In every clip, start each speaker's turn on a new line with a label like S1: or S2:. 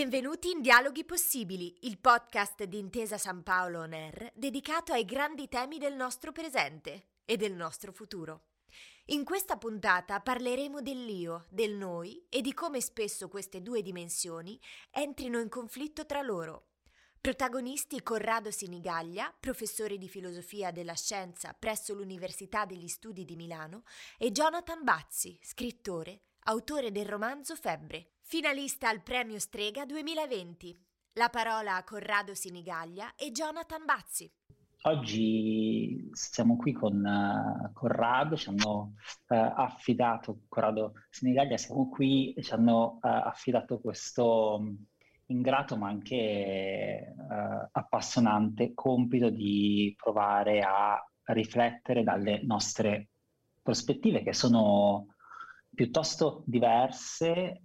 S1: Benvenuti in Dialoghi Possibili, il podcast di Intesa San Paolo On Air dedicato ai grandi temi del nostro presente e del nostro futuro. In questa puntata parleremo dell'io, del noi e di come spesso queste due dimensioni entrino in conflitto tra loro. Protagonisti Corrado Sinigaglia, professore di filosofia della scienza presso l'Università degli Studi di Milano, e Jonathan Bazzi, scrittore, autore del romanzo Febbre, finalista al Premio Strega 2020. La parola a Corrado Sinigaglia e Jonathan Bazzi.
S2: Oggi siamo qui con uh, Corrado, ci hanno uh, affidato, Corrado Sinigaglia, siamo qui e ci hanno uh, affidato questo um, ingrato ma anche appassionante compito di provare a riflettere dalle nostre prospettive che sono piuttosto diverse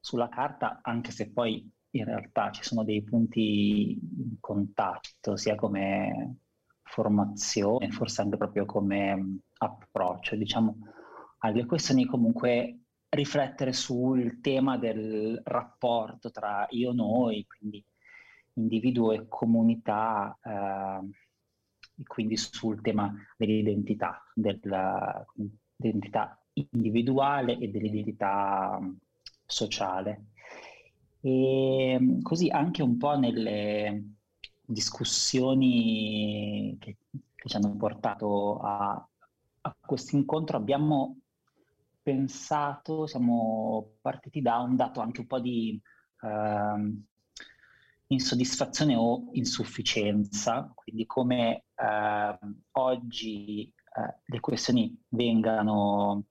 S2: sulla carta, anche se poi in realtà ci sono dei punti in contatto, sia come formazione, forse anche proprio come mm, approccio, diciamo, alle questioni comunque riflettere sul tema del rapporto tra io e noi, quindi individuo e comunità, eh, e quindi sul tema dell'identità, dell'identità individuale e dell'identità mm, sociale. E mm, così anche un po' nelle discussioni che, che ci hanno portato a, a questo incontro abbiamo pensato, siamo partiti da un dato anche un po' di uh, insoddisfazione o insufficienza, quindi come uh, oggi uh, le questioni vengano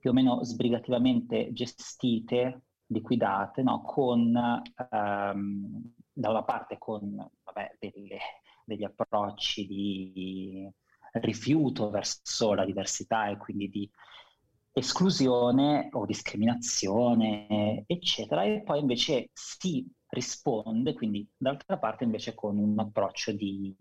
S2: più o meno sbrigativamente gestite, liquidate, no? con um, da una parte con vabbè, delle, degli approcci di rifiuto verso la diversità e quindi di esclusione o discriminazione, eccetera, e poi invece si risponde, quindi d'altra parte invece con un approccio di,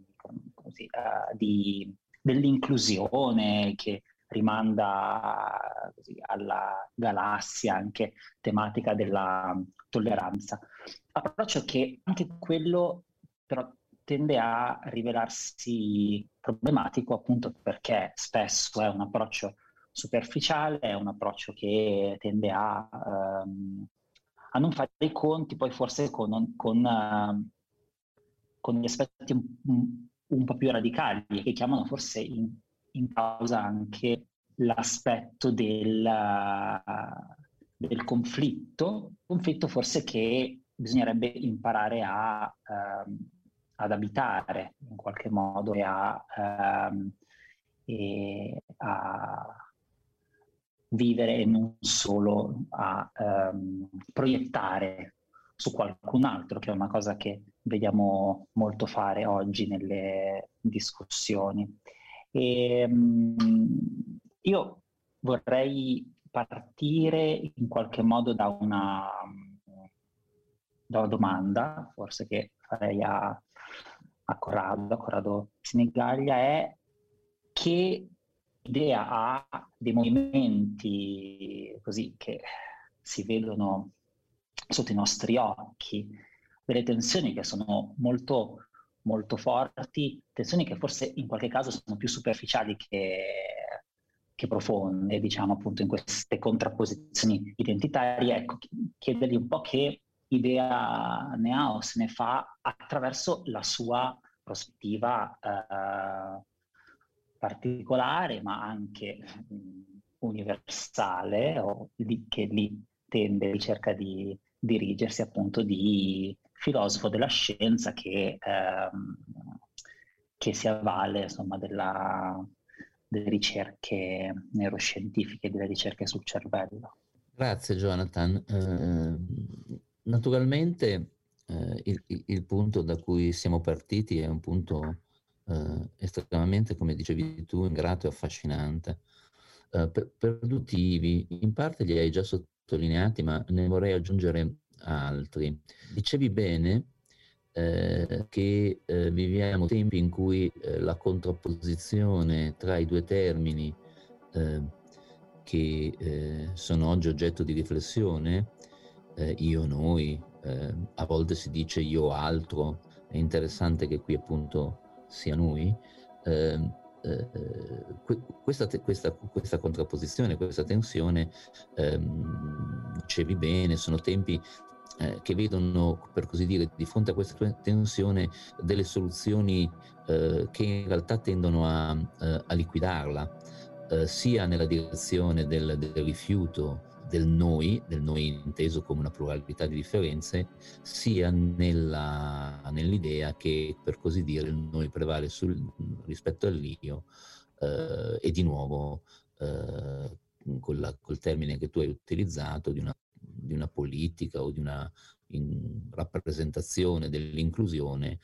S2: così, uh, di, dell'inclusione che rimanda così, alla galassia anche tematica della tolleranza. Approccio che anche quello però tende a rivelarsi problematico appunto perché spesso è un approccio superficiale, è un approccio che tende a, um, a non fare i conti poi forse con, con, uh, con gli aspetti un, un, po' più radicali che chiamano forse in, in causa anche l'aspetto del, del conflitto, conflitto forse che bisognerebbe imparare a, ehm, ad abitare in qualche modo e a, ehm, e a vivere e non solo a ehm, proiettare su qualcun altro, che è una cosa che vediamo molto fare oggi nelle discussioni. E, um, io vorrei partire in qualche modo da una, da una domanda, forse che farei a, a Corrado, a Corrado Sinigaglia, è che idea ha dei movimenti così che si vedono sotto i nostri occhi, delle tensioni che sono molto, molto forti, tensioni che forse in qualche caso sono più superficiali che che profonde, diciamo appunto in queste contrapposizioni identitarie, ecco, chiedergli un po' che idea ne ha o se ne fa attraverso la sua prospettiva eh, particolare, ma anche mh, universale, o di, che lì tende, cerca di dirigersi appunto di filosofo della scienza che, ehm, che si avvale insomma della delle ricerche neuroscientifiche, delle ricerche sul cervello.
S3: Grazie Jonathan. Eh, naturalmente eh, il, il, punto da cui siamo partiti è un punto eh, estremamente, come dicevi tu, ingrato e affascinante. Eh, per, produttivi, in parte li hai già sottolineati, ma ne vorrei aggiungere altri. Dicevi bene eh, che eh, viviamo tempi in cui eh, la contrapposizione tra i due termini eh, che eh, sono oggi oggetto di riflessione, eh, io, noi, a volte si dice io altro, è interessante che qui appunto sia noi, ehm, questa, questa, questa, contrapposizione, questa tensione, ehm, dicevi bene, sono tempi eh, che vedono, per così dire, di fronte a questa tensione delle soluzioni eh, che in realtà tendono a, eh, a liquidarla, eh, sia nella direzione del, del rifiuto del noi, del noi inteso come una pluralità di differenze, sia nella, nell'idea che, per così dire, il noi prevale sul, rispetto all'io eh, e di nuovo eh, la, col termine che tu hai utilizzato di una di una politica o di una rappresentazione dell'inclusione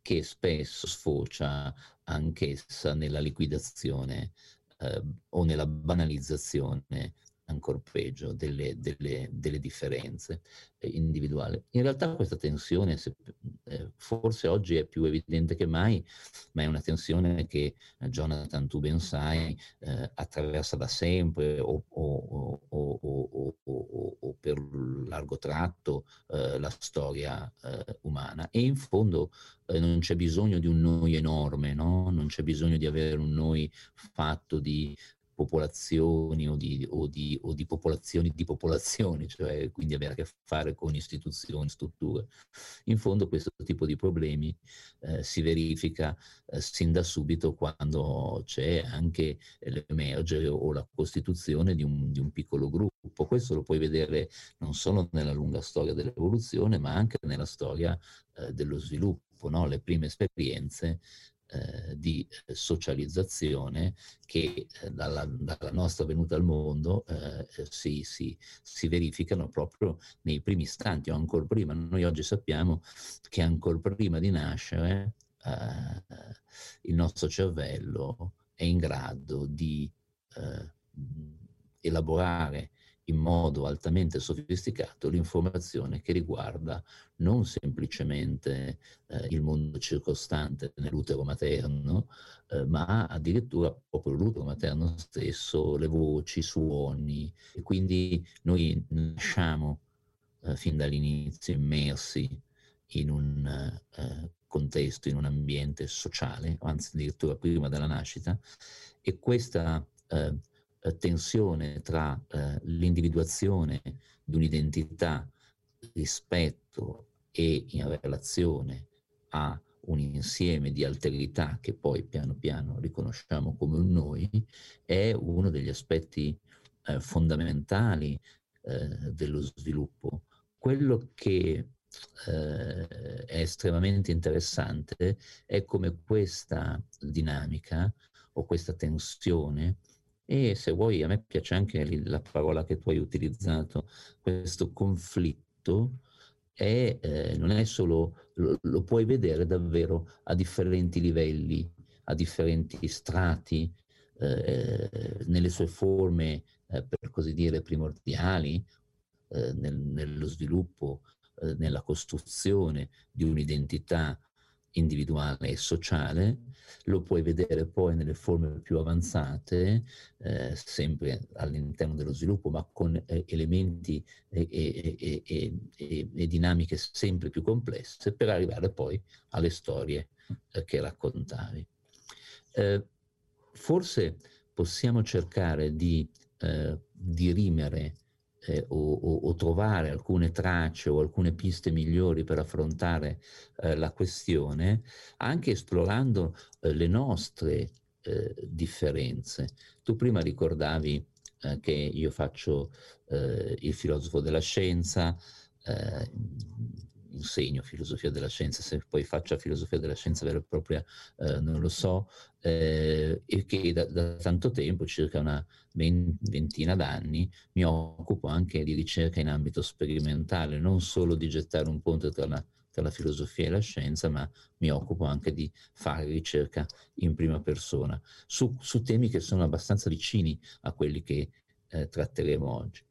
S3: che spesso sfocia anch'essa nella liquidazione eh, o nella banalizzazione ancora peggio, delle, delle, delle differenze eh, individuali. In realtà questa tensione se, eh, forse oggi è più evidente che mai, ma è una tensione che eh, Jonathan, tu ben sai, eh, attraversa da sempre o, o, o, o, per largo tratto eh, la storia eh, umana. E in fondo non c'è bisogno di un noi enorme, no? non c'è bisogno di avere un noi fatto di popolazioni o di, o, di, o di, popolazioni di popolazioni, cioè quindi avere a che fare con istituzioni, strutture. In fondo questo tipo di problemi eh, si verifica eh, sin da subito quando c'è anche l'emergere o la costituzione di un, di un piccolo gruppo. Questo lo puoi vedere non solo nella lunga storia dell'evoluzione, ma anche nella storia eh, dello sviluppo. No? Le prime esperienze eh, di eh, socializzazione che eh, dalla, dalla, nostra venuta al mondo eh, si, si, si, verificano proprio nei primi istanti o ancora prima. Noi oggi sappiamo che ancora prima di nascere il nostro cervello è in grado di elaborare in modo altamente sofisticato l'informazione che riguarda non semplicemente eh, il mondo circostante nell'utero materno, eh, ma addirittura proprio l'utero materno stesso, le voci, i suoni. E quindi noi nasciamo eh, fin dall'inizio immersi in un eh, contesto, in un ambiente sociale, anzi addirittura prima della nascita, e questa eh, tensione tra eh, l'individuazione di un'identità rispetto e in relazione a un insieme di alterità che poi piano piano riconosciamo come un noi, è uno degli aspetti eh, fondamentali eh, dello sviluppo. Quello che eh, è estremamente interessante è come questa dinamica o questa tensione e se vuoi, a me piace anche la parola che tu hai utilizzato, questo conflitto è, eh, non è solo, lo, lo, puoi vedere davvero a differenti livelli, a differenti strati, eh, nelle sue forme, eh, per così dire, primordiali, eh, nel, nello sviluppo, eh, nella costruzione di un'identità individuale e sociale, lo puoi vedere poi nelle forme più avanzate, eh, sempre all'interno dello sviluppo, ma con eh, elementi e, e, e, e, dinamiche sempre più complesse, per arrivare poi alle storie eh, che raccontavi. Eh, forse possiamo cercare di eh, dirimere eh, o, o, o, trovare alcune tracce o alcune piste migliori per affrontare eh, la questione, anche esplorando eh, le nostre eh, differenze. Tu prima ricordavi eh, che io faccio eh, il filosofo della scienza, insegno filosofia della scienza, se poi faccio filosofia della scienza vera e propria eh, non lo so, eh, e che da, da, tanto tempo, circa una ventina d'anni, mi occupo anche di ricerca in ambito sperimentale, non solo di gettare un ponte tra la, tra la filosofia e la scienza, ma mi occupo anche di fare ricerca in prima persona su, su temi che sono abbastanza vicini a quelli che eh, tratteremo oggi.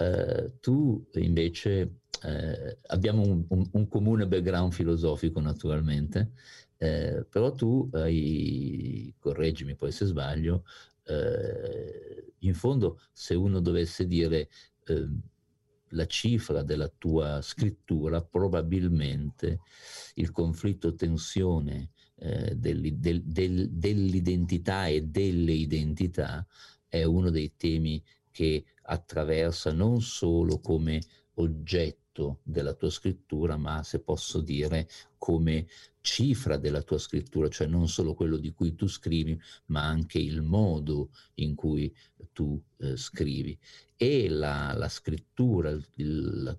S3: Eh, tu invece eh, abbiamo un, un, un, comune background filosofico naturalmente, eh, però tu hai, correggimi poi se sbaglio, eh, in fondo se uno dovesse dire ehm, la cifra della tua scrittura, probabilmente il conflitto tensione eh, del, del, del, dell'identità e delle identità è uno dei temi che attraversa non solo come oggetto della tua scrittura, ma se posso dire come cifra della tua scrittura, cioè non solo quello di cui tu scrivi, ma anche il modo in cui tu eh, scrivi. E la, la scrittura, il, la,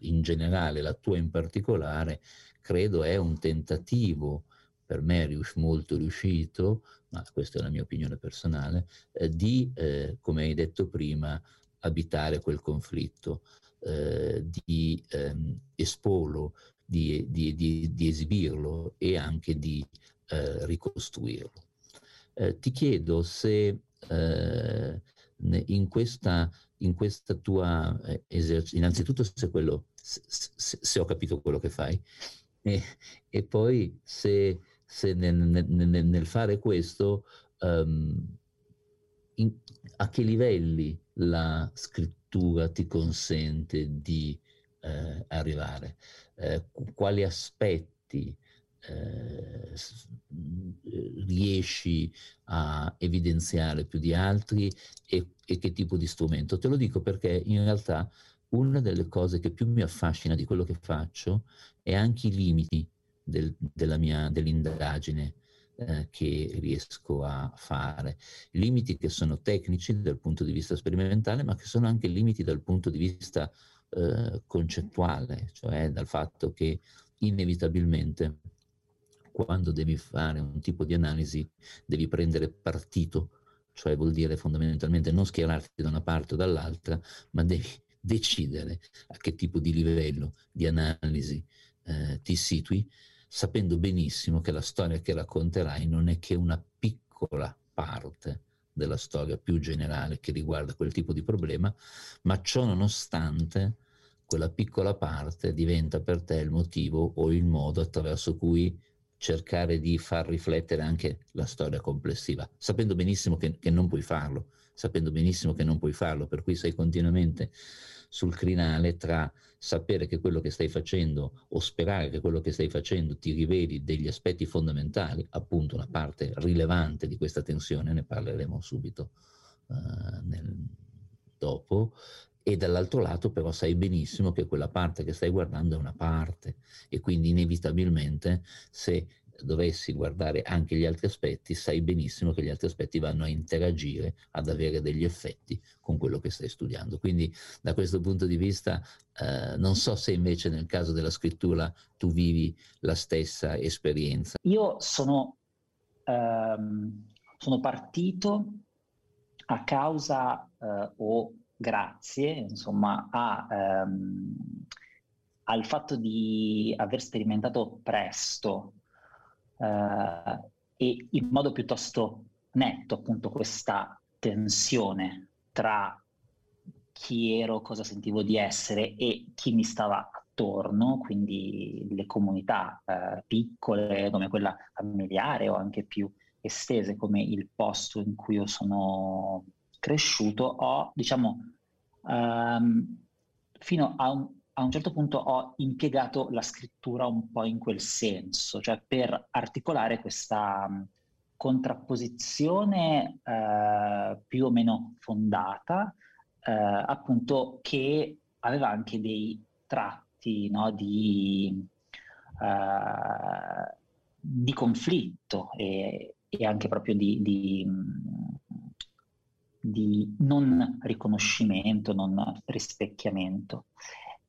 S3: in generale, la tua in particolare, credo è un tentativo, per me rius- molto riuscito, ma questa è la mia opinione personale, eh, di, eh, come hai detto prima, abitare quel conflitto, eh, di ehm, esporlo, di, di, di, di, esibirlo e anche di eh, ricostruirlo. Eh, ti chiedo se eh, in questa, in questa tua eh, esercizio, innanzitutto se, quello, se, se, ho capito quello che fai e, e poi se, se nel, nel, nel, fare questo um, in, a che livelli la scrittura ti consente di eh, arrivare, eh, quali aspetti eh, riesci a evidenziare più di altri e, e, che tipo di strumento. Te lo dico perché in realtà una delle cose che più mi affascina di quello che faccio è anche i limiti del, mia, dell'indagine eh, che riesco a fare. Limiti che sono tecnici dal punto di vista sperimentale, ma che sono anche limiti dal punto di vista eh, concettuale, cioè dal fatto che inevitabilmente quando devi fare un tipo di analisi devi prendere partito, cioè vuol dire fondamentalmente non schierarti da una parte o dall'altra, ma devi decidere a che tipo di livello di analisi eh, ti situi sapendo benissimo che la storia che racconterai non è che una piccola parte della storia più generale che riguarda quel tipo di problema, ma ciò nonostante quella piccola parte diventa per te il motivo o il modo attraverso cui cercare di far riflettere anche la storia complessiva, sapendo benissimo che, che non puoi farlo, sapendo benissimo che non puoi farlo, per cui sei continuamente sul crinale tra sapere che quello che stai facendo o sperare che quello che stai facendo ti riveli degli aspetti fondamentali, appunto una parte rilevante di questa tensione, ne parleremo subito uh, nel, dopo, e dall'altro lato però sai benissimo che quella parte che stai guardando è una parte e quindi inevitabilmente se dovessi guardare anche gli altri aspetti, sai benissimo che gli altri aspetti vanno a interagire, ad avere degli effetti con quello che stai studiando. Quindi da questo punto di vista eh, non so se invece nel caso della scrittura tu vivi la stessa esperienza.
S2: Io sono, ehm, sono partito a causa eh, o grazie insomma a... Ehm, al fatto di aver sperimentato presto eh, e in modo piuttosto netto appunto questa tensione tra chi ero, cosa sentivo di essere e chi mi stava attorno, quindi le comunità eh, piccole come quella familiare o anche più estese come il posto in cui io sono cresciuto, ho diciamo um, fino a un, a un certo punto ho impiegato la scrittura un po' in quel senso, cioè per articolare questa contrapposizione uh, più o meno fondata, uh, appunto che aveva anche dei tratti no, di, uh, di, conflitto e, e, anche proprio di, di, di non riconoscimento, non rispecchiamento.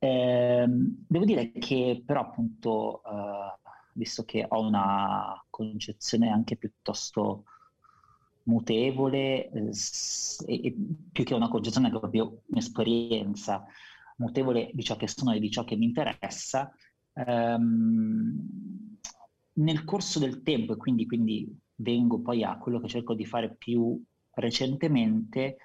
S2: Eh, devo dire che però appunto, eh, visto che ho una concezione anche piuttosto mutevole, eh, e, più che una concezione è proprio un'esperienza mutevole di ciò che sono e di ciò che mi interessa, ehm, nel corso del tempo, e quindi, quindi vengo poi a quello che cerco di fare più recentemente,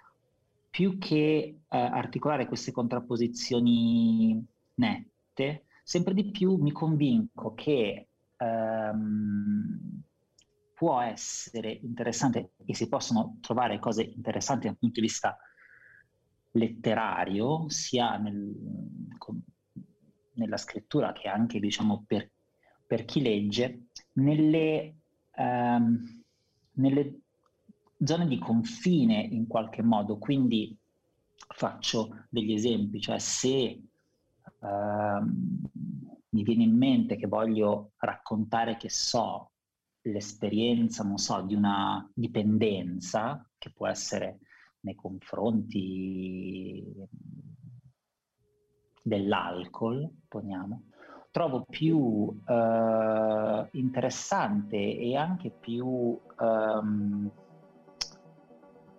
S2: più che eh, articolare queste contrapposizioni nette, sempre di più mi convinco che ehm, può essere interessante e si possono trovare cose interessanti dal punto di vista letterario, sia nel, con, nella scrittura che anche diciamo, per, per chi legge, nelle, ehm, nelle zone di confine in qualche modo. Quindi faccio degli esempi, cioè se ehm, mi viene in mente che voglio raccontare, che so, l'esperienza, non so, di una dipendenza, che può essere nei confronti dell'alcol, poniamo, trovo più eh, interessante e anche più ehm,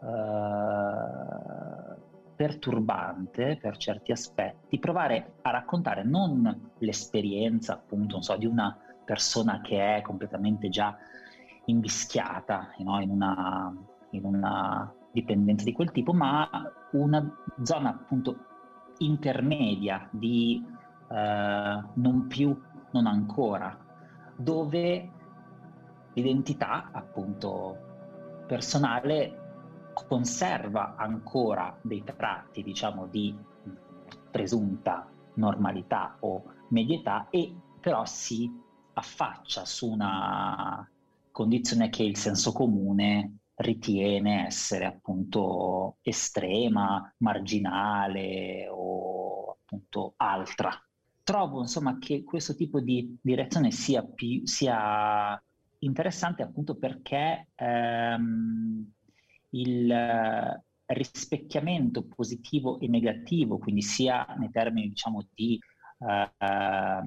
S2: eh, perturbante per certi aspetti provare a raccontare non l'esperienza appunto so, di una persona che è completamente già invischiata no? in, una, in una dipendenza di quel tipo, ma una zona appunto intermedia di eh, non più, non ancora, dove l'identità appunto personale conserva ancora dei tratti, diciamo, di presunta normalità o medietà e però si affaccia su una condizione che il senso comune ritiene essere appunto estrema, marginale o appunto altra. Trovo insomma che questo tipo di direzione sia, più, sia interessante appunto perché ehm, il rispecchiamento positivo e negativo, quindi sia nei termini diciamo di, uh,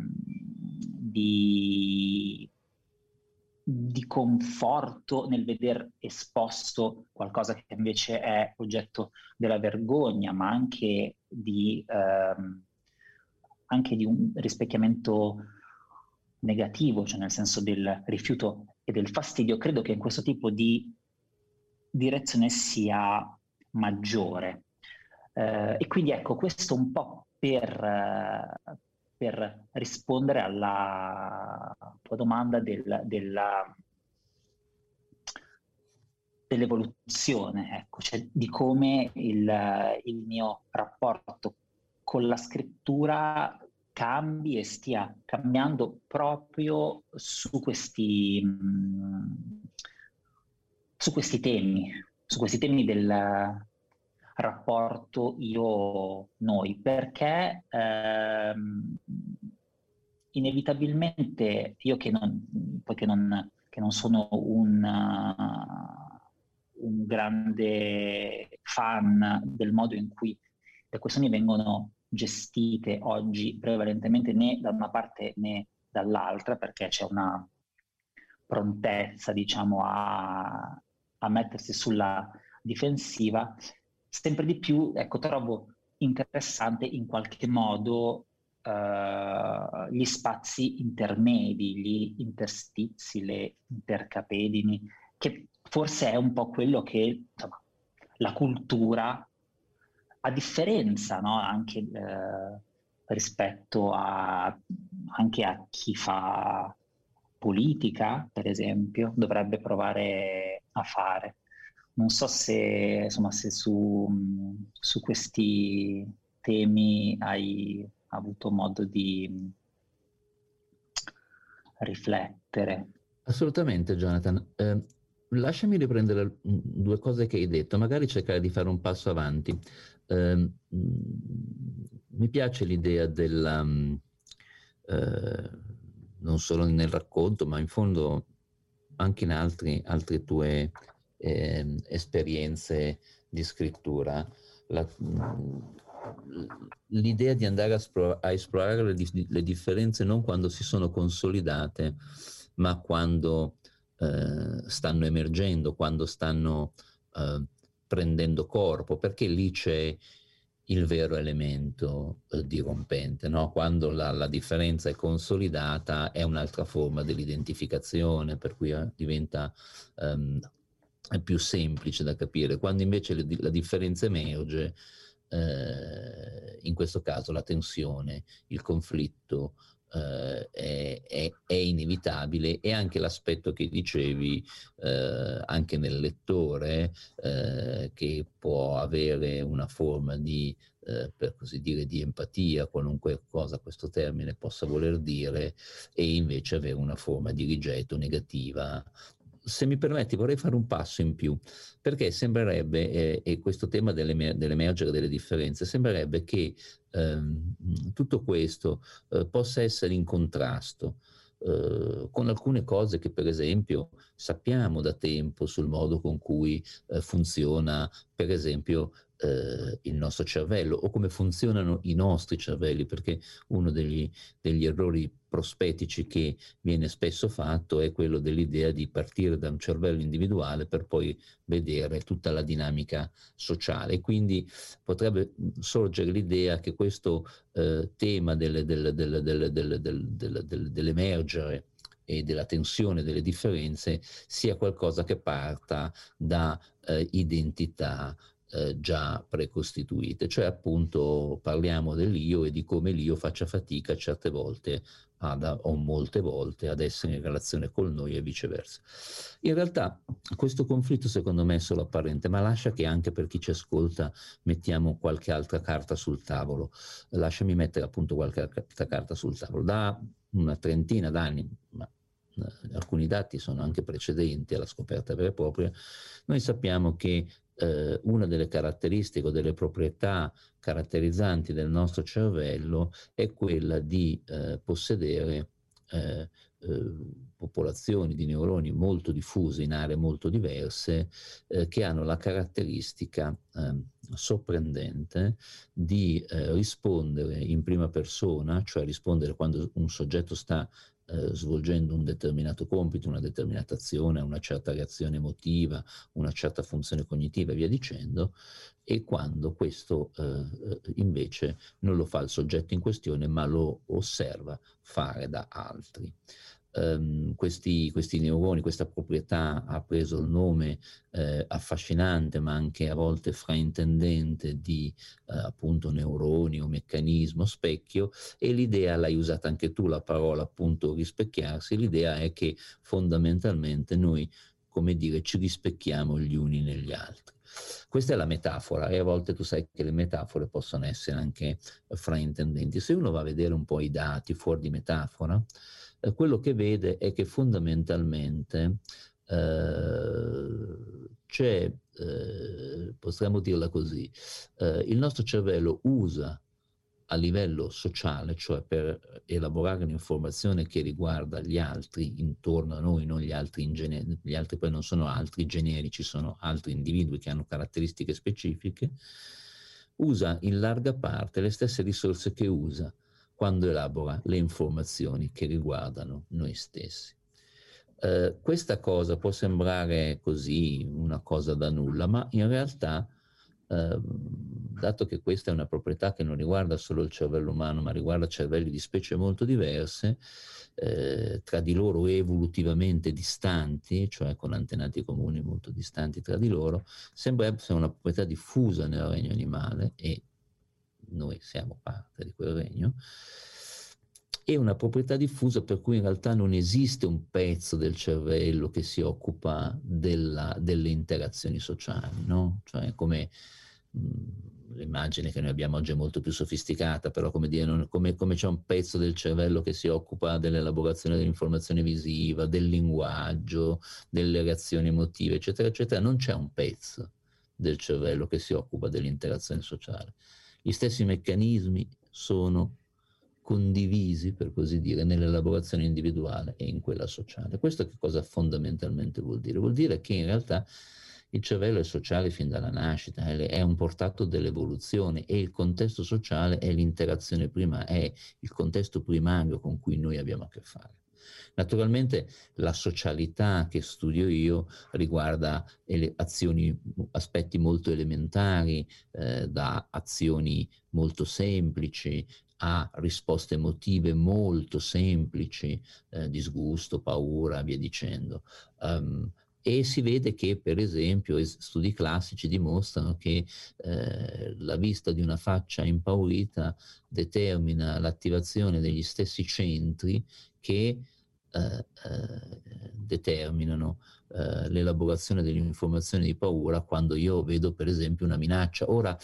S2: di di conforto nel veder esposto qualcosa che invece è oggetto della vergogna, ma anche di, ehm, anche di un rispecchiamento negativo, cioè nel senso del rifiuto e del fastidio, credo che in questo tipo di direzione sia maggiore. Eh, e quindi ecco, questo un po' per, per rispondere alla tua domanda del, della, dell'evoluzione, ecco, cioè di come il, il, mio rapporto con la scrittura cambi e stia cambiando proprio su questi, su questi temi, su questi temi del, rapporto io-noi, perché ehm, inevitabilmente io che non, poiché non, che non sono un, uh, un grande fan del modo in cui le questioni vengono gestite oggi prevalentemente né da una parte né dall'altra, perché c'è una prontezza, diciamo, a, a mettersi sulla difensiva, sempre di più ecco, trovo interessante in qualche modo uh, gli spazi intermedi, gli interstizi, le intercapedini, che forse è un po' quello che insomma, la cultura, a differenza no? anche eh, rispetto a, anche a chi fa politica, per esempio, dovrebbe provare a fare. Non so se, insomma, se su, su questi temi hai avuto modo di riflettere.
S3: Assolutamente, Jonathan. Eh, lasciami riprendere due cose che hai detto, magari cercare di fare un passo avanti. Eh, mi piace l'idea della, eh, non solo nel racconto, ma in fondo anche in altri, altre tue eh, esperienze di scrittura, la, l'idea di andare a, espro- a esplorare le, di- le, differenze non quando si sono consolidate, ma quando eh, stanno emergendo, quando stanno eh, prendendo corpo, perché lì c'è il vero elemento eh, dirompente. No? Quando la, la, differenza è consolidata è un'altra forma dell'identificazione, per cui eh, diventa um, più semplice da capire. Quando invece le, la differenza emerge, eh, in questo caso la tensione, il conflitto, eh, è, è, inevitabile e anche l'aspetto che dicevi eh, anche nel lettore eh, che può avere una forma di eh, per così dire di empatia qualunque cosa questo termine possa voler dire e invece avere una forma di rigetto negativa se mi permetti, vorrei fare un passo in più, perché sembrerebbe, eh, e questo tema dell'emer- dell'emergere delle differenze, sembrerebbe che ehm, tutto questo eh, possa essere in contrasto eh, con alcune cose che per esempio sappiamo da tempo sul modo con cui eh, funziona per esempio eh, il nostro cervello o come funzionano i nostri cervelli, perché uno degli, degli errori prospettici che viene spesso fatto è quello dell'idea di partire da un cervello individuale per poi vedere tutta la dinamica sociale. quindi potrebbe sorgere l'idea che questo eh, tema del, del, del, dell'emergere e della tensione delle differenze sia qualcosa che parta da eh, identità eh, già precostituite, cioè appunto parliamo dell'io e di come l'io faccia fatica certe volte ad, o molte volte ad essere in relazione con noi e viceversa. In realtà questo conflitto secondo me è solo apparente, ma lascia che anche per chi ci ascolta mettiamo qualche altra carta sul tavolo. Lasciami mettere appunto qualche altra carta sul tavolo. Da una trentina d'anni, ma eh, alcuni dati sono anche precedenti alla scoperta vera e propria, noi sappiamo che eh, una delle caratteristiche o delle proprietà caratterizzanti del nostro cervello è quella di eh, possedere eh, eh, popolazioni di neuroni molto diffuse in aree molto diverse eh, che hanno la caratteristica ehm, sorprendente di eh, rispondere in prima persona, cioè rispondere quando un soggetto sta eh, svolgendo un determinato compito, una determinata azione, una certa reazione emotiva, una certa funzione cognitiva e via dicendo, e quando questo eh, invece non lo fa il soggetto in questione, ma lo osserva fare da altri um, questi, questi, neuroni, questa proprietà ha preso il nome eh, affascinante ma anche a volte fraintendente di eh, appunto neuroni o meccanismo specchio e l'idea, l'hai usata anche tu la parola appunto rispecchiarsi, l'idea è che fondamentalmente noi come dire ci rispecchiamo gli uni negli altri. Questa è la metafora e a volte tu sai che le metafore possono essere anche fraintendenti. Se uno va a vedere un po' i dati fuori di metafora, eh, quello che vede è che fondamentalmente eh, c'è, eh, possiamo dirla così, eh, il nostro cervello usa a livello sociale, cioè per elaborare un'informazione che riguarda gli altri intorno a noi, non gli altri in genere, gli altri poi non sono altri generici, sono altri individui che hanno caratteristiche specifiche, usa in larga parte le stesse risorse che usa quando elabora le informazioni che riguardano noi stessi. Eh, questa cosa può sembrare così una cosa da nulla, ma in realtà, eh, dato che questa è una proprietà che non riguarda solo il cervello umano, ma riguarda cervelli di specie molto diverse, eh, tra di loro evolutivamente distanti, cioè con antenati comuni molto distanti tra di loro, sembra essere una proprietà diffusa nel regno animale e noi siamo parte di quel regno, è una proprietà diffusa per cui in realtà non esiste un pezzo del cervello che si occupa della, delle interazioni sociali, no? Cioè come mh, l'immagine che noi abbiamo oggi è molto più sofisticata, però come, dire, non, come, come c'è un pezzo del cervello che si occupa dell'elaborazione dell'informazione visiva, del linguaggio, delle reazioni emotive, eccetera, eccetera, non c'è un pezzo del cervello che si occupa dell'interazione sociale. Gli stessi meccanismi sono condivisi, per così dire, nell'elaborazione individuale e in quella sociale. Questo che cosa fondamentalmente vuol dire? Vuol dire che in realtà il cervello è sociale fin dalla nascita, è un portato dell'evoluzione e il contesto sociale è l'interazione prima, è il contesto primario con cui noi abbiamo a che fare. Naturalmente la socialità che studio io riguarda azioni, aspetti molto elementari, eh, da azioni molto semplici a risposte emotive molto semplici, eh, disgusto, paura, via dicendo. Um, e si vede che, per esempio, studi classici dimostrano che eh, la vista di una faccia impaurita determina l'attivazione degli stessi centri che eh, eh, determinano eh, l'elaborazione dell'informazione di paura quando io vedo per esempio una minaccia. Ora,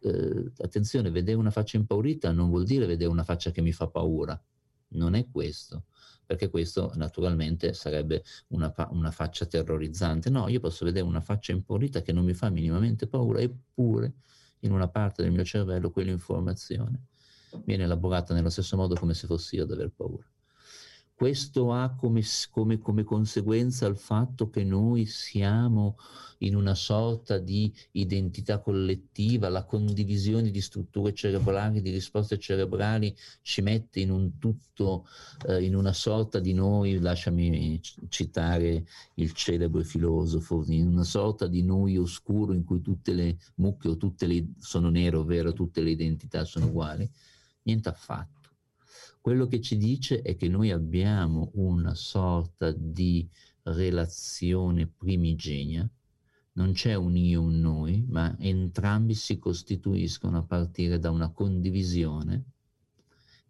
S3: eh, attenzione, vedere una faccia impaurita non vuol dire vedere una faccia che mi fa paura, non è questo perché questo naturalmente sarebbe una, una, faccia terrorizzante. No, io posso vedere una faccia impaurita che non mi fa minimamente paura, eppure in una parte del mio cervello quell'informazione viene elaborata nello stesso modo come se fossi io ad aver paura. Questo ha come, come, come, conseguenza il fatto che noi siamo in una sorta di identità collettiva, la condivisione di strutture cerebrali, di risposte cerebrali ci mette in un tutto, eh, in una sorta di noi, lasciami citare il celebre filosofo, in una sorta di noi oscuro in cui tutte le mucche o tutte le, sono nere, ovvero tutte le identità sono uguali. Niente affatto quello che ci dice è che noi abbiamo una sorta di relazione primigenia, non c'è un io, un noi, ma entrambi si costituiscono a partire da una condivisione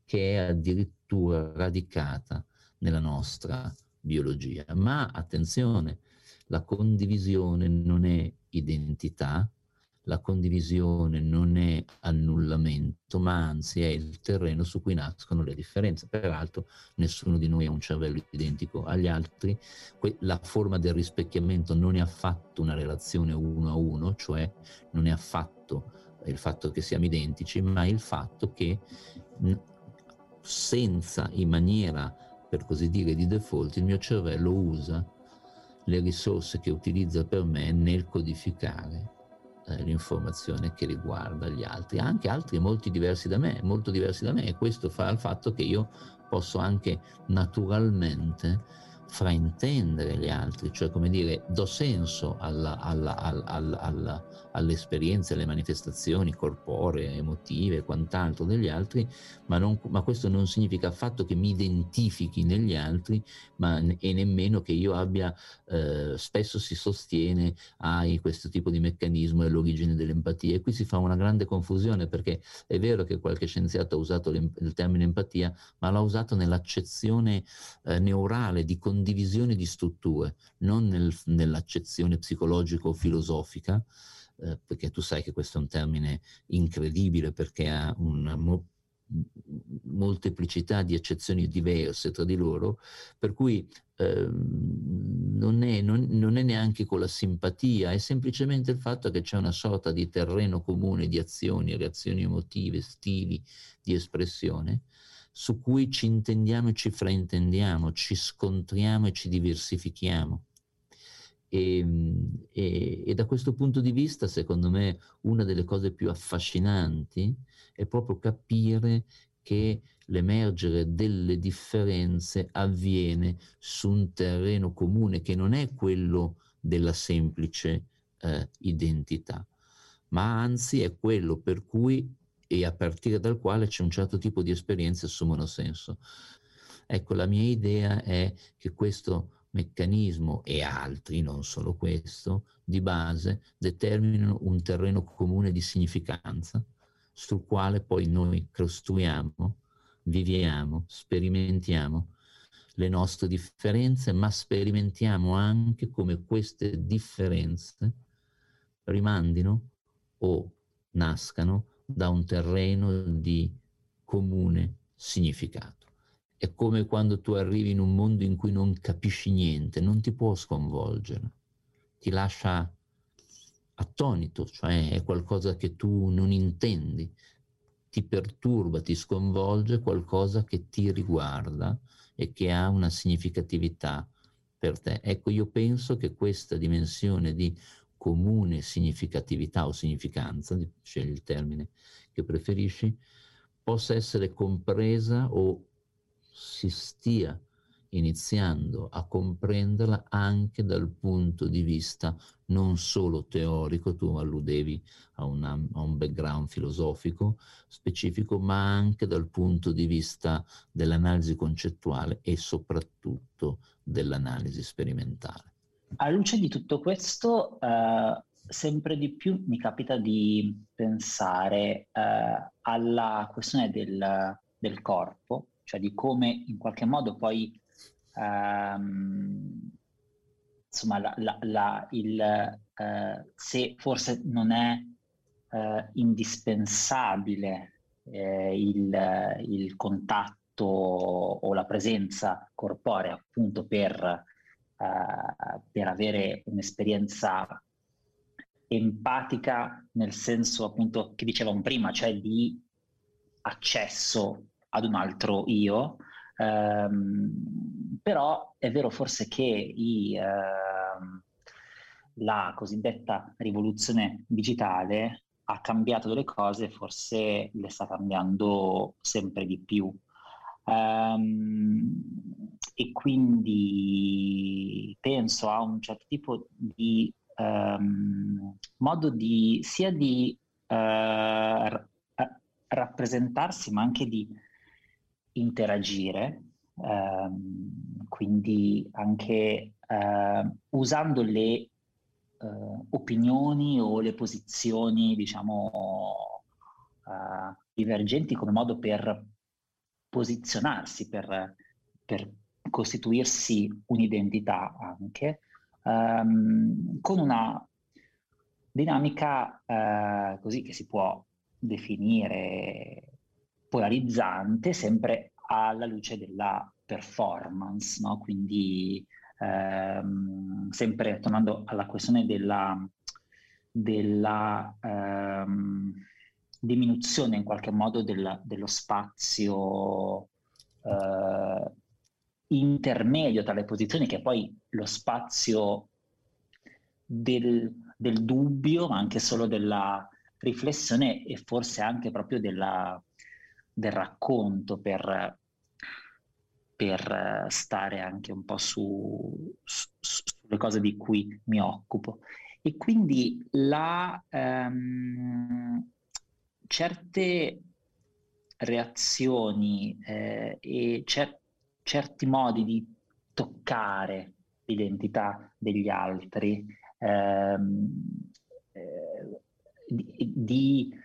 S3: che è addirittura radicata nella nostra biologia. Ma attenzione, la condivisione non è identità, la condivisione non è annullamento, ma anzi è il terreno su cui nascono le differenze. Peraltro nessuno di noi ha un cervello identico agli altri, la forma del rispecchiamento non è affatto una relazione uno a uno, cioè non è affatto il fatto che siamo identici, ma il fatto che senza, in maniera per così dire di default, il mio cervello usa le risorse che utilizza per me nel codificare eh, l'informazione che riguarda gli altri, anche altri molto diversi da me, molto diversi da me e questo fa il fatto che io posso anche naturalmente fraintendere gli altri, cioè come dire, do senso alla, alla, alla, alle esperienze, alle manifestazioni corporee, emotive e quant'altro degli altri, ma, non, ma, questo non significa affatto che mi identifichi negli altri ma, e nemmeno che io abbia, eh, spesso si sostiene, hai questo tipo di meccanismo è l'origine dell'empatia e qui si fa una grande confusione perché è vero che qualche scienziato ha usato il termine empatia, ma l'ha usato nell'accezione eh, neurale di condivisione di strutture, non nel, nell'accezione psicologica o filosofica, eh, perché tu sai che questo è un termine incredibile perché ha una mo- molteplicità di accezioni diverse tra di loro, per cui eh, non, è, non, non, è, neanche con la simpatia, è semplicemente il fatto che c'è una sorta di terreno comune di azioni, reazioni emotive, stili di espressione, su cui ci intendiamo e ci fraintendiamo, ci scontriamo e ci diversifichiamo. E, e, e, da questo punto di vista, secondo me, una delle cose più affascinanti è proprio capire che l'emergere delle differenze avviene su un terreno comune che non è quello della semplice eh, identità, ma anzi è quello per cui e a partire dal quale c'è un certo tipo di esperienze assumono senso. Ecco, la mia idea è che questo meccanismo e altri, non solo questo, di base determinano un terreno comune di significanza sul quale poi noi costruiamo, viviamo, sperimentiamo le nostre differenze, ma sperimentiamo anche come queste differenze rimandino o nascano da un terreno di comune significato. È come quando tu arrivi in un mondo in cui non capisci niente, non ti può sconvolgere, ti lascia attonito, cioè è qualcosa che tu non intendi, ti perturba, ti sconvolge qualcosa che ti riguarda e che ha una significatività per te. Ecco, io penso che questa dimensione di comune significatività o significanza, scegli il termine che preferisci, possa essere compresa o si stia iniziando a comprenderla anche dal punto di vista non solo teorico, tu alludevi a, una, a, un background filosofico specifico, ma anche dal punto di vista dell'analisi concettuale e soprattutto dell'analisi sperimentale.
S2: A luce di tutto questo, eh, sempre di più mi capita di pensare eh, alla questione del, del corpo, cioè di come in qualche modo poi ehm, insomma la, la, la, il, eh, se forse non è eh, indispensabile eh, il, il, contatto o la presenza corporea appunto per, eh, per avere un'esperienza empatica nel senso appunto che dicevamo prima, cioè di accesso ad un altro io, ehm, però è vero forse che i, ehm, la cosiddetta rivoluzione digitale ha cambiato delle cose, forse le sta cambiando sempre di più. Um, e quindi penso a un certo tipo di um, modo di sia di uh, r- rappresentarsi ma anche di interagire, um, quindi anche uh, usando le uh, opinioni o le posizioni, diciamo, divergenti come modo per posizionarsi, per, per costituirsi un'identità anche, um, con una dinamica uh, così che si può definire polarizzante, sempre alla luce della performance, no? quindi um, sempre tornando alla questione della, della um, diminuzione in qualche modo del, dello spazio uh, intermedio tra le posizioni, che è poi lo spazio del, del dubbio, ma anche solo della riflessione e forse anche proprio della, del racconto per, per stare anche un po' su, su, sulle cose di cui mi occupo. E quindi la, um, certe reazioni eh, e cer- certi modi di toccare l'identità degli altri, ehm, eh, di, di,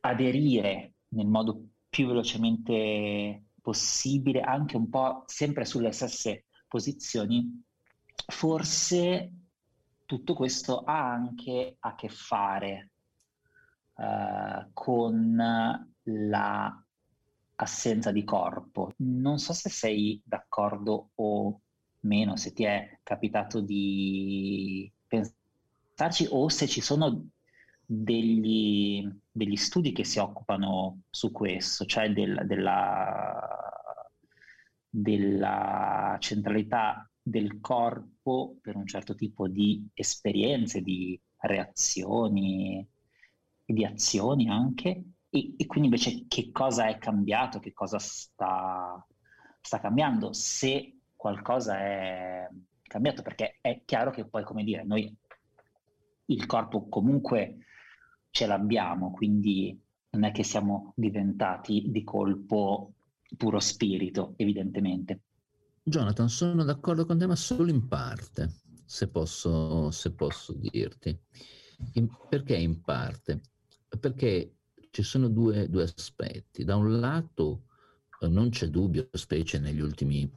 S2: aderire nel modo più velocemente possibile, anche un po' sempre sulle stesse posizioni, forse tutto questo ha anche a che fare uh, con la assenza di corpo. Non so se sei d'accordo o meno, se ti è capitato di pensarci o se ci sono degli, degli studi che si occupano su questo, cioè del, della, della centralità del corpo per un certo tipo di esperienze, di reazioni e di azioni anche, e, e, quindi invece che cosa è cambiato, che cosa sta, sta cambiando, se qualcosa è cambiato, perché è chiaro che poi, come dire, noi il corpo comunque ce l'abbiamo, quindi non è che siamo diventati di colpo puro spirito, evidentemente.
S3: Jonathan, sono d'accordo con te, ma solo in parte, se posso, se posso dirti. In, perché in parte? Perché ci sono due, due aspetti. Da un lato eh, non c'è dubbio, specie negli ultimi...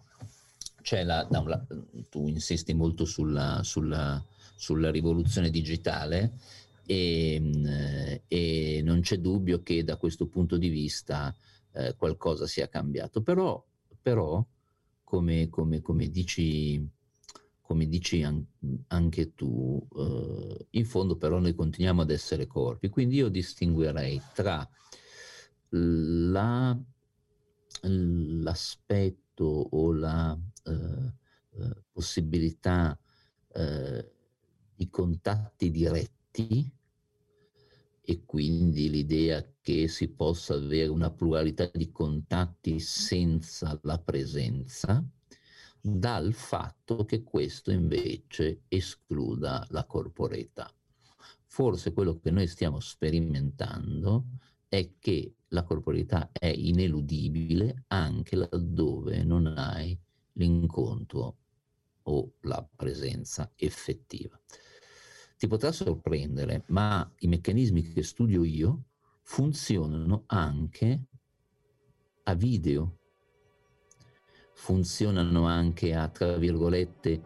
S3: C'è la, la, tu insisti molto sulla, sulla, sulla rivoluzione digitale e, mm, e, non c'è dubbio che da questo punto di vista eh, qualcosa sia cambiato. Però, però come, come, come dici come dici an- anche tu, eh, in fondo però noi continuiamo ad essere corpi, quindi io distinguerei tra la, l'aspetto o la eh, eh, possibilità eh, di contatti diretti e quindi l'idea che si possa avere una pluralità di contatti senza la presenza, dal fatto che questo invece escluda la corporeità. Forse quello che noi stiamo sperimentando è che la corporeità è ineludibile anche laddove non hai l'incontro o la presenza effettiva. Ti potrà sorprendere, ma i meccanismi che studio io funzionano anche a video, funzionano anche a, tra virgolette,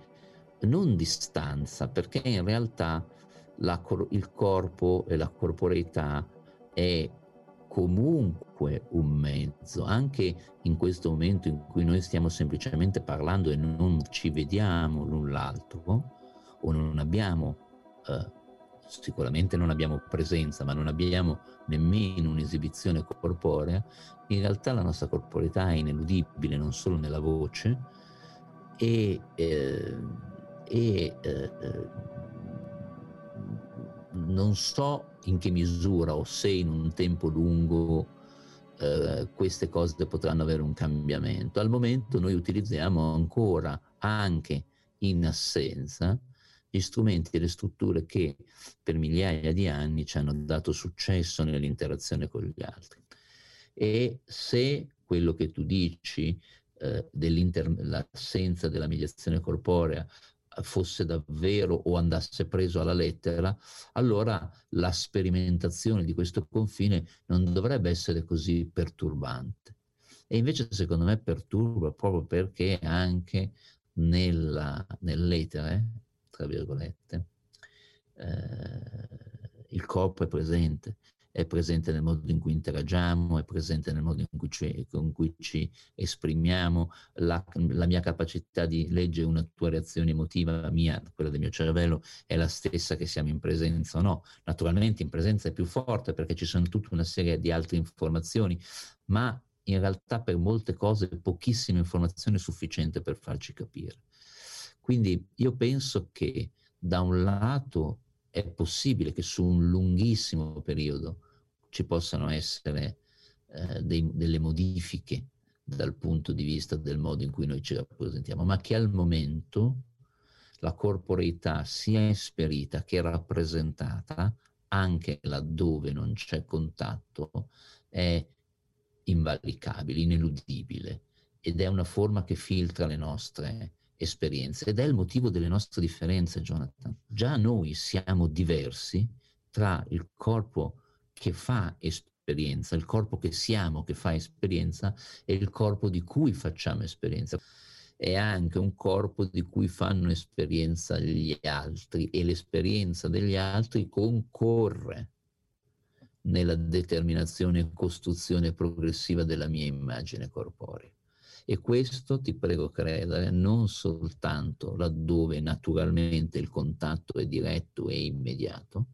S3: non distanza, perché in realtà la, il corpo e la corporeità è comunque un mezzo, anche in questo momento in cui noi stiamo semplicemente parlando e non ci vediamo l'un l'altro, o non abbiamo, eh, sicuramente non abbiamo presenza, ma non abbiamo nemmeno un'esibizione corporea, in realtà la nostra corporeità è ineludibile non solo nella voce e, eh, e eh, non so in che misura o se in un tempo lungo eh, queste cose potranno avere un cambiamento. Al momento noi utilizziamo ancora, anche in assenza, gli strumenti e le strutture che per migliaia di anni ci hanno dato successo nell'interazione con gli altri. E se quello che tu dici eh, dell'assenza della mediazione corporea fosse davvero o andasse preso alla lettera, allora la sperimentazione di questo confine non dovrebbe essere così perturbante. E invece secondo me perturba proprio perché anche nella, nell'etere, tra virgolette, eh, il corpo è presente è presente nel modo in cui interagiamo, è presente nel modo in cui ci, con cui ci esprimiamo, la, la, mia capacità di leggere una tua reazione emotiva, mia, quella del mio cervello, è la stessa che siamo in presenza o no. Naturalmente in presenza è più forte perché ci sono tutta una serie di altre informazioni, ma in realtà per molte cose pochissima informazione è sufficiente per farci capire. Quindi io penso che da un lato è possibile che su un lunghissimo periodo ci possano essere eh, dei, delle modifiche dal punto di vista del modo in cui noi ci rappresentiamo, ma che al momento la corporeità sia esperita che rappresentata, anche laddove non c'è contatto, è invalicabile, ineludibile ed è una forma che filtra le nostre esperienze ed è il motivo delle nostre differenze, Jonathan. Già noi siamo diversi tra il corpo che fa esperienza, il corpo che siamo che fa esperienza e il corpo di cui facciamo esperienza. È anche un corpo di cui fanno esperienza gli altri e l'esperienza degli altri concorre nella determinazione e costruzione progressiva della mia immagine corporea. E questo, ti prego credere, non soltanto laddove naturalmente il contatto è diretto e immediato,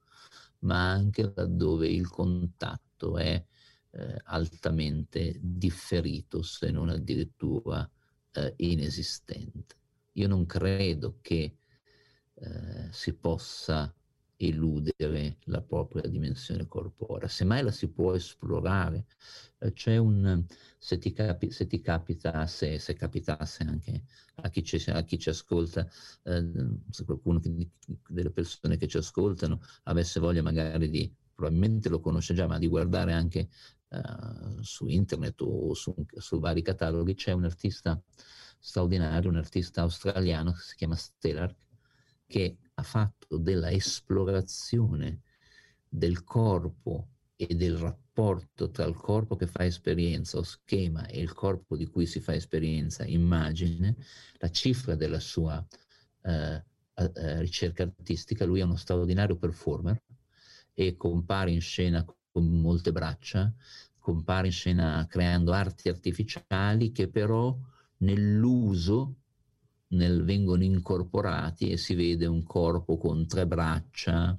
S3: ma anche laddove il contatto è eh, altamente differito, se non addirittura eh, inesistente. Io non credo che eh, si possa eludere la propria dimensione corporea, semmai la si può esplorare. Eh, c'è un, se ti, capi, se ti capita, se, se, capitasse anche a chi ci, a chi ci ascolta, eh, se qualcuno che, delle persone che ci ascoltano avesse voglia magari di, probabilmente lo conosce già, ma di guardare anche uh, su internet o su, su vari cataloghi, c'è un artista straordinario, un artista australiano che si chiama Stellar, che ha fatto della esplorazione del corpo e del rapporto tra il corpo che fa esperienza o schema e il corpo di cui si fa esperienza, immagine, la cifra della sua eh, eh, ricerca artistica. Lui è uno straordinario performer e compare in scena con molte braccia, compare in scena creando arti artificiali che però nell'uso nel, vengono incorporati e si vede un corpo con tre braccia,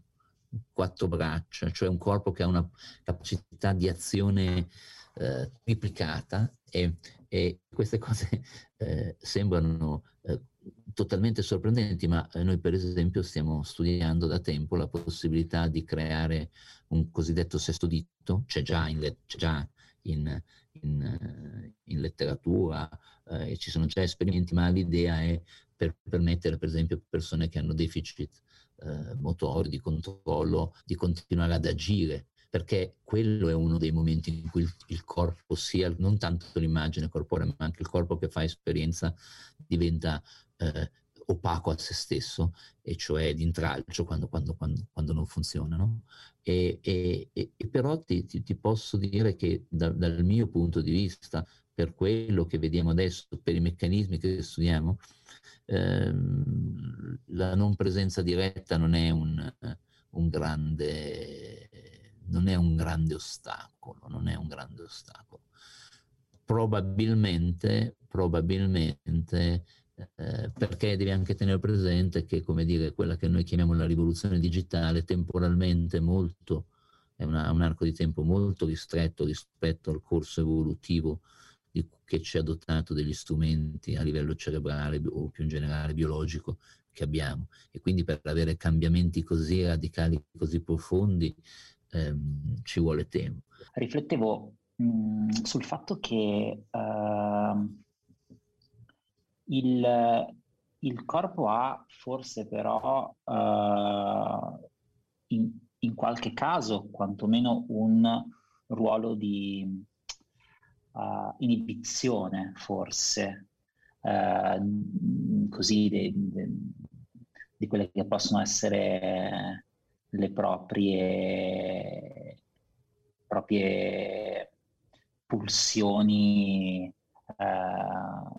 S3: quattro braccia, cioè un corpo che ha una capacità di azione eh, triplicata e, e, queste cose eh, sembrano eh, totalmente sorprendenti, ma eh, noi per esempio stiamo studiando da tempo la possibilità di creare un cosiddetto sesto dito, c'è già, in, c'è già in, in, in letteratura eh, ci sono già esperimenti, ma l'idea è per permettere per esempio a persone che hanno deficit eh, motori di controllo di continuare ad agire perché quello è uno dei momenti in cui il, il, corpo sia, non tanto l'immagine corporea, ma anche il corpo che fa esperienza diventa eh, opaco a se stesso, e cioè di intralcio quando, quando, quando, quando non funziona. No? E, e, e, però ti, ti, ti, posso dire che da, dal mio punto di vista, per quello che vediamo adesso, per i meccanismi che studiamo, ehm, la non presenza diretta non è un, un grande non è un grande ostacolo, non è un grande ostacolo. Probabilmente, probabilmente eh, perché devi anche tenere presente che, come dire, quella che noi chiamiamo la rivoluzione digitale, temporalmente molto, è una, un arco di tempo molto ristretto rispetto al corso evolutivo che ci ha dotato degli strumenti a livello cerebrale o più in generale biologico che abbiamo. E quindi per avere cambiamenti così radicali, così profondi, ehm, ci vuole tempo.
S2: Riflettevo mh, mm, sul fatto che uh, il, il, corpo ha forse però uh, in, in, qualche caso quantomeno un ruolo di uh, inibizione forse così di, quelle che possono essere le proprie, proprie pulsioni eh,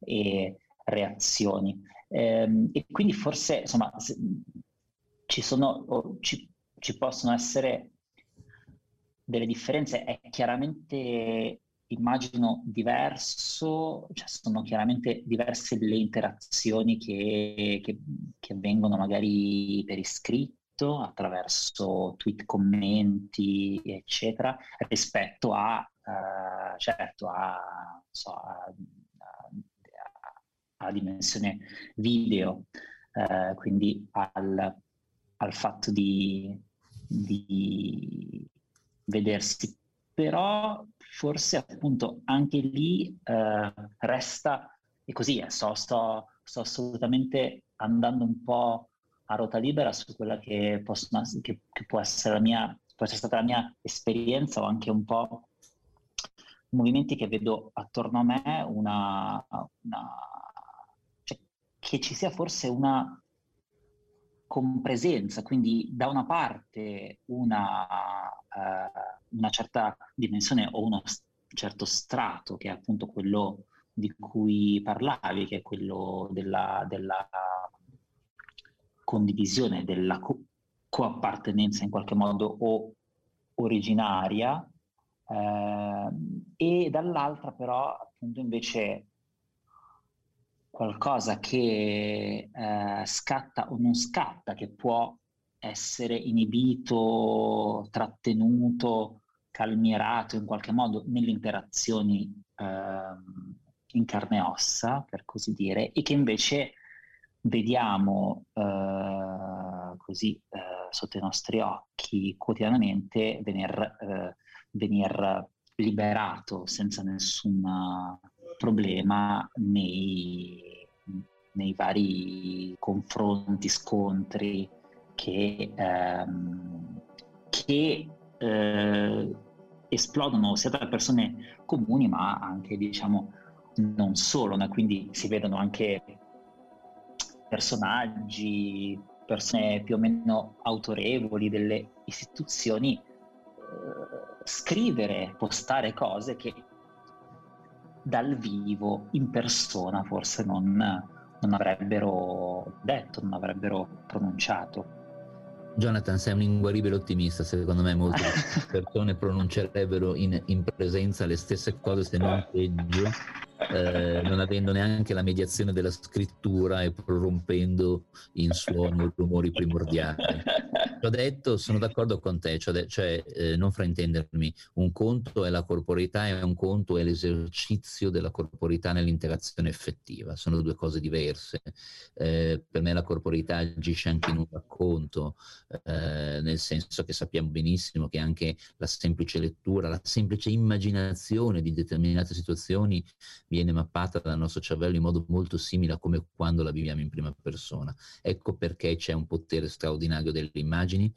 S2: e reazioni. Eh, e quindi forse insomma ci sono ci, ci possono essere delle differenze. È chiaramente immagino diverso, cioè sono chiaramente diverse le interazioni che, che, che avvengono magari per iscritto, attraverso tweet, commenti, eccetera, rispetto a, uh, certo, a, so, a, a, dimensione video, uh, quindi al, al fatto di, di vedersi. Però forse appunto anche lì eh, resta, e così è, so, sto, sto, assolutamente andando un po' a ruota libera su quella che, possono, che, che può, essere mia, può essere stata la mia esperienza o anche un po' movimenti che vedo attorno a me, una, una cioè, che ci sia forse una compresenza, quindi da una parte una, uh, una certa dimensione o uno certo strato che è appunto quello di cui parlavi, che è quello della, della condivisione, della co- coappartenenza in qualche modo o originaria, eh, e dall'altra però appunto invece qualcosa che eh, scatta o non scatta, che può essere inibito, trattenuto, calmierato in qualche modo nelle interazioni eh, in carne e ossa, per così dire, e che invece vediamo eh, così eh, sotto i nostri occhi quotidianamente venire eh, venir liberato senza nessun problema nei, nei vari confronti, scontri che, ehm, che eh, esplodono sia tra persone comuni ma anche diciamo non solo, no? quindi si vedono anche personaggi, persone più o meno autorevoli delle istituzioni eh, scrivere, postare cose che dal vivo, in persona, forse non, non avrebbero detto, non avrebbero pronunciato.
S3: Jonathan, sei un inguaribile ottimista, secondo me molte persone pronuncerebbero in, in, presenza le stesse cose se non peggio, eh, non avendo neanche la mediazione della scrittura e prorompendo in suoni o rumori primordiali. Ho detto, sono d'accordo con te, cioè, cioè eh, non fraintendermi, un conto è la corporità e un conto è l'esercizio della corporità nell'interazione effettiva, sono due cose diverse. Eh, per me la corporità agisce anche in un racconto, eh, nel senso che sappiamo benissimo che anche la semplice lettura, la semplice immaginazione di determinate situazioni viene mappata dal nostro cervello in modo molto simile a come quando la viviamo in prima persona. Ecco perché c'è un potere straordinario delle immagini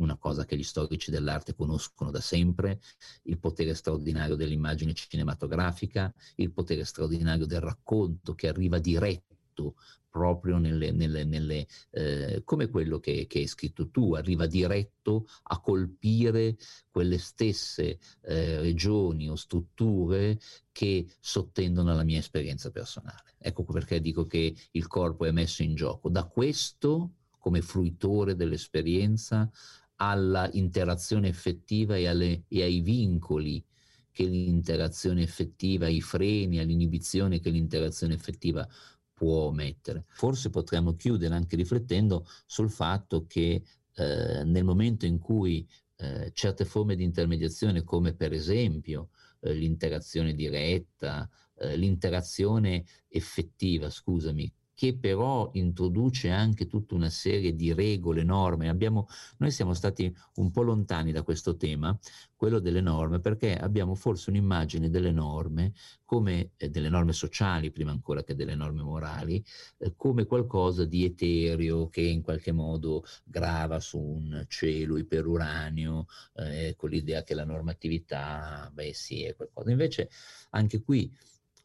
S3: una cosa che gli storici dell'arte conoscono da sempre, il potere straordinario dell'immagine cinematografica, il potere straordinario del racconto che arriva diretto proprio nelle, nelle, nelle eh, come quello che, che, hai scritto tu, arriva diretto a colpire quelle stesse eh, regioni o strutture che sottendono alla mia esperienza personale. Ecco perché dico che il corpo è messo in gioco. Da questo come fruitore dell'esperienza alla interazione effettiva e, alle, e ai vincoli che l'interazione effettiva, ai freni, all'inibizione che l'interazione effettiva può mettere. Forse potremmo chiudere anche riflettendo sul fatto che eh, nel momento in cui eh, certe forme di intermediazione, come per esempio eh, l'interazione diretta, eh, l'interazione effettiva, scusami, che però introduce anche tutta una serie di regole, norme. Abbiamo, noi siamo stati un po' lontani da questo tema, quello delle norme, perché abbiamo forse un'immagine delle norme come eh, delle norme sociali, prima ancora che delle norme morali, eh, come qualcosa di etereo che in qualche modo grava su un cielo iperuranio, eh, con l'idea che la normatività, beh sì, è qualcosa. Invece anche qui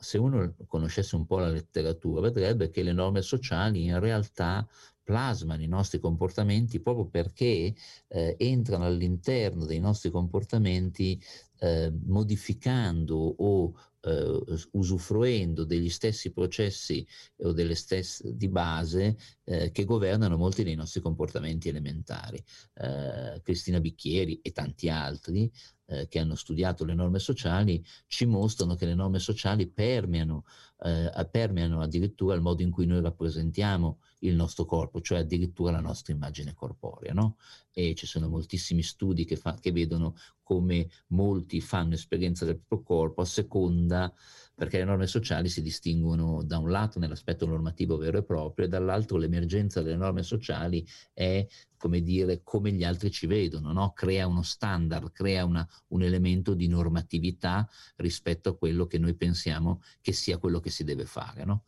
S3: se uno conoscesse un po' la letteratura, vedrebbe che le norme sociali in realtà plasmano i nostri comportamenti proprio perché eh, entrano all'interno dei nostri comportamenti eh, modificando o eh, usufruendo degli stessi processi o delle stesse di base eh, che governano molti dei nostri comportamenti elementari. Eh, Cristina Bicchieri e tanti altri eh, che hanno studiato le norme sociali ci mostrano che le norme sociali permeano, eh, permeano addirittura il modo in cui noi rappresentiamo il nostro corpo, cioè addirittura la nostra immagine corporea. No? E ci sono moltissimi studi che, fa, che vedono come molti fanno esperienza del proprio corpo a seconda perché le norme sociali si distinguono da un lato nell'aspetto normativo vero e proprio e dall'altro l'emergenza delle norme sociali è come dire come gli altri ci vedono, no? crea uno standard, crea una, un elemento di normatività rispetto a quello che noi pensiamo che sia quello che si deve fare. No?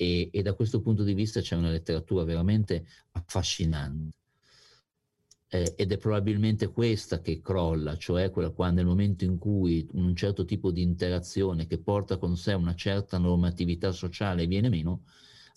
S3: E, e da questo punto di vista c'è una letteratura veramente affascinante. Eh, ed è probabilmente questa che crolla, cioè quella qua nel momento in cui un certo tipo di interazione che porta con sé una certa normatività sociale viene meno,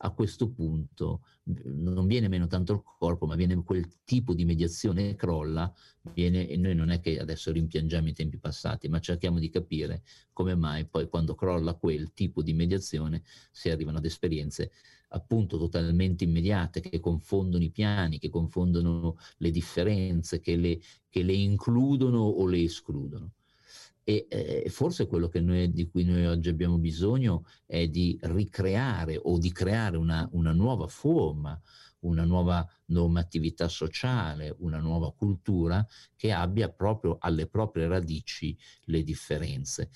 S3: a questo punto non viene meno tanto il corpo, ma viene quel tipo di mediazione che crolla, viene, e noi non è che adesso rimpiangiamo i tempi passati, ma cerchiamo di capire come mai poi quando crolla quel tipo di mediazione si arrivano ad esperienze appunto totalmente immediate, che confondono i piani, che confondono le differenze, che le, che le includono o le escludono. E eh, forse quello noi, di cui noi oggi abbiamo bisogno è di ricreare o di creare una, una nuova forma, una nuova normatività sociale, una nuova cultura che abbia proprio alle proprie radici le differenze.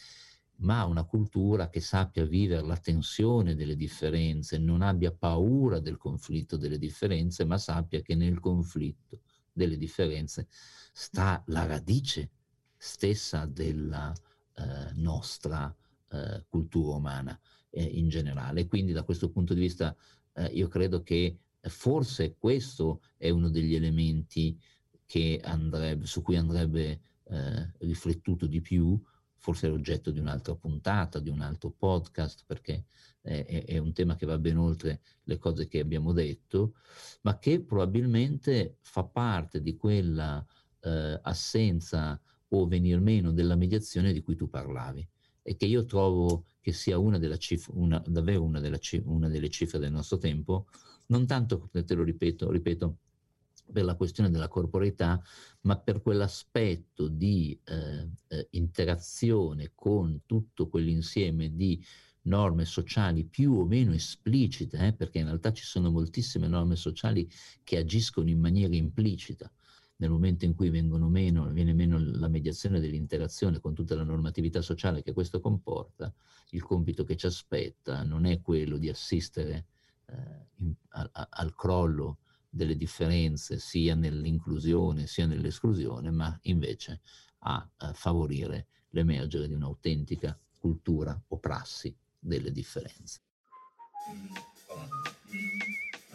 S3: Ma una cultura che sappia vivere la tensione delle differenze, non abbia paura del conflitto delle differenze, ma sappia che nel conflitto delle differenze sta la radice stessa della eh, nostra eh, cultura umana eh, in generale. Quindi da questo punto di vista eh, io credo che forse questo è uno degli elementi andrebbe, su cui andrebbe eh, riflettuto di più forse è l'oggetto di un'altra puntata, di un altro podcast, perché è, è, un tema che va ben oltre le cose che abbiamo detto, ma che probabilmente fa parte di quella eh, assenza o venir meno della mediazione di cui tu parlavi. E che io trovo che sia una cifra, una, davvero una, della, una delle cifre del nostro tempo, non tanto, te lo ripeto, ripeto per la questione della corporeità, ma per quell'aspetto di eh, eh, interazione con tutto quell'insieme di norme sociali più o meno esplicite, eh, perché in realtà ci sono moltissime norme sociali che agiscono in maniera implicita, nel momento in cui meno, viene meno la mediazione dell'interazione con tutta la normatività sociale che questo comporta, il compito che ci aspetta non è quello di assistere eh, in, a, a, al crollo delle differenze sia nell'inclusione sia nell'esclusione, ma invece a, a favorire l'emergere di un'autentica cultura o prassi delle differenze.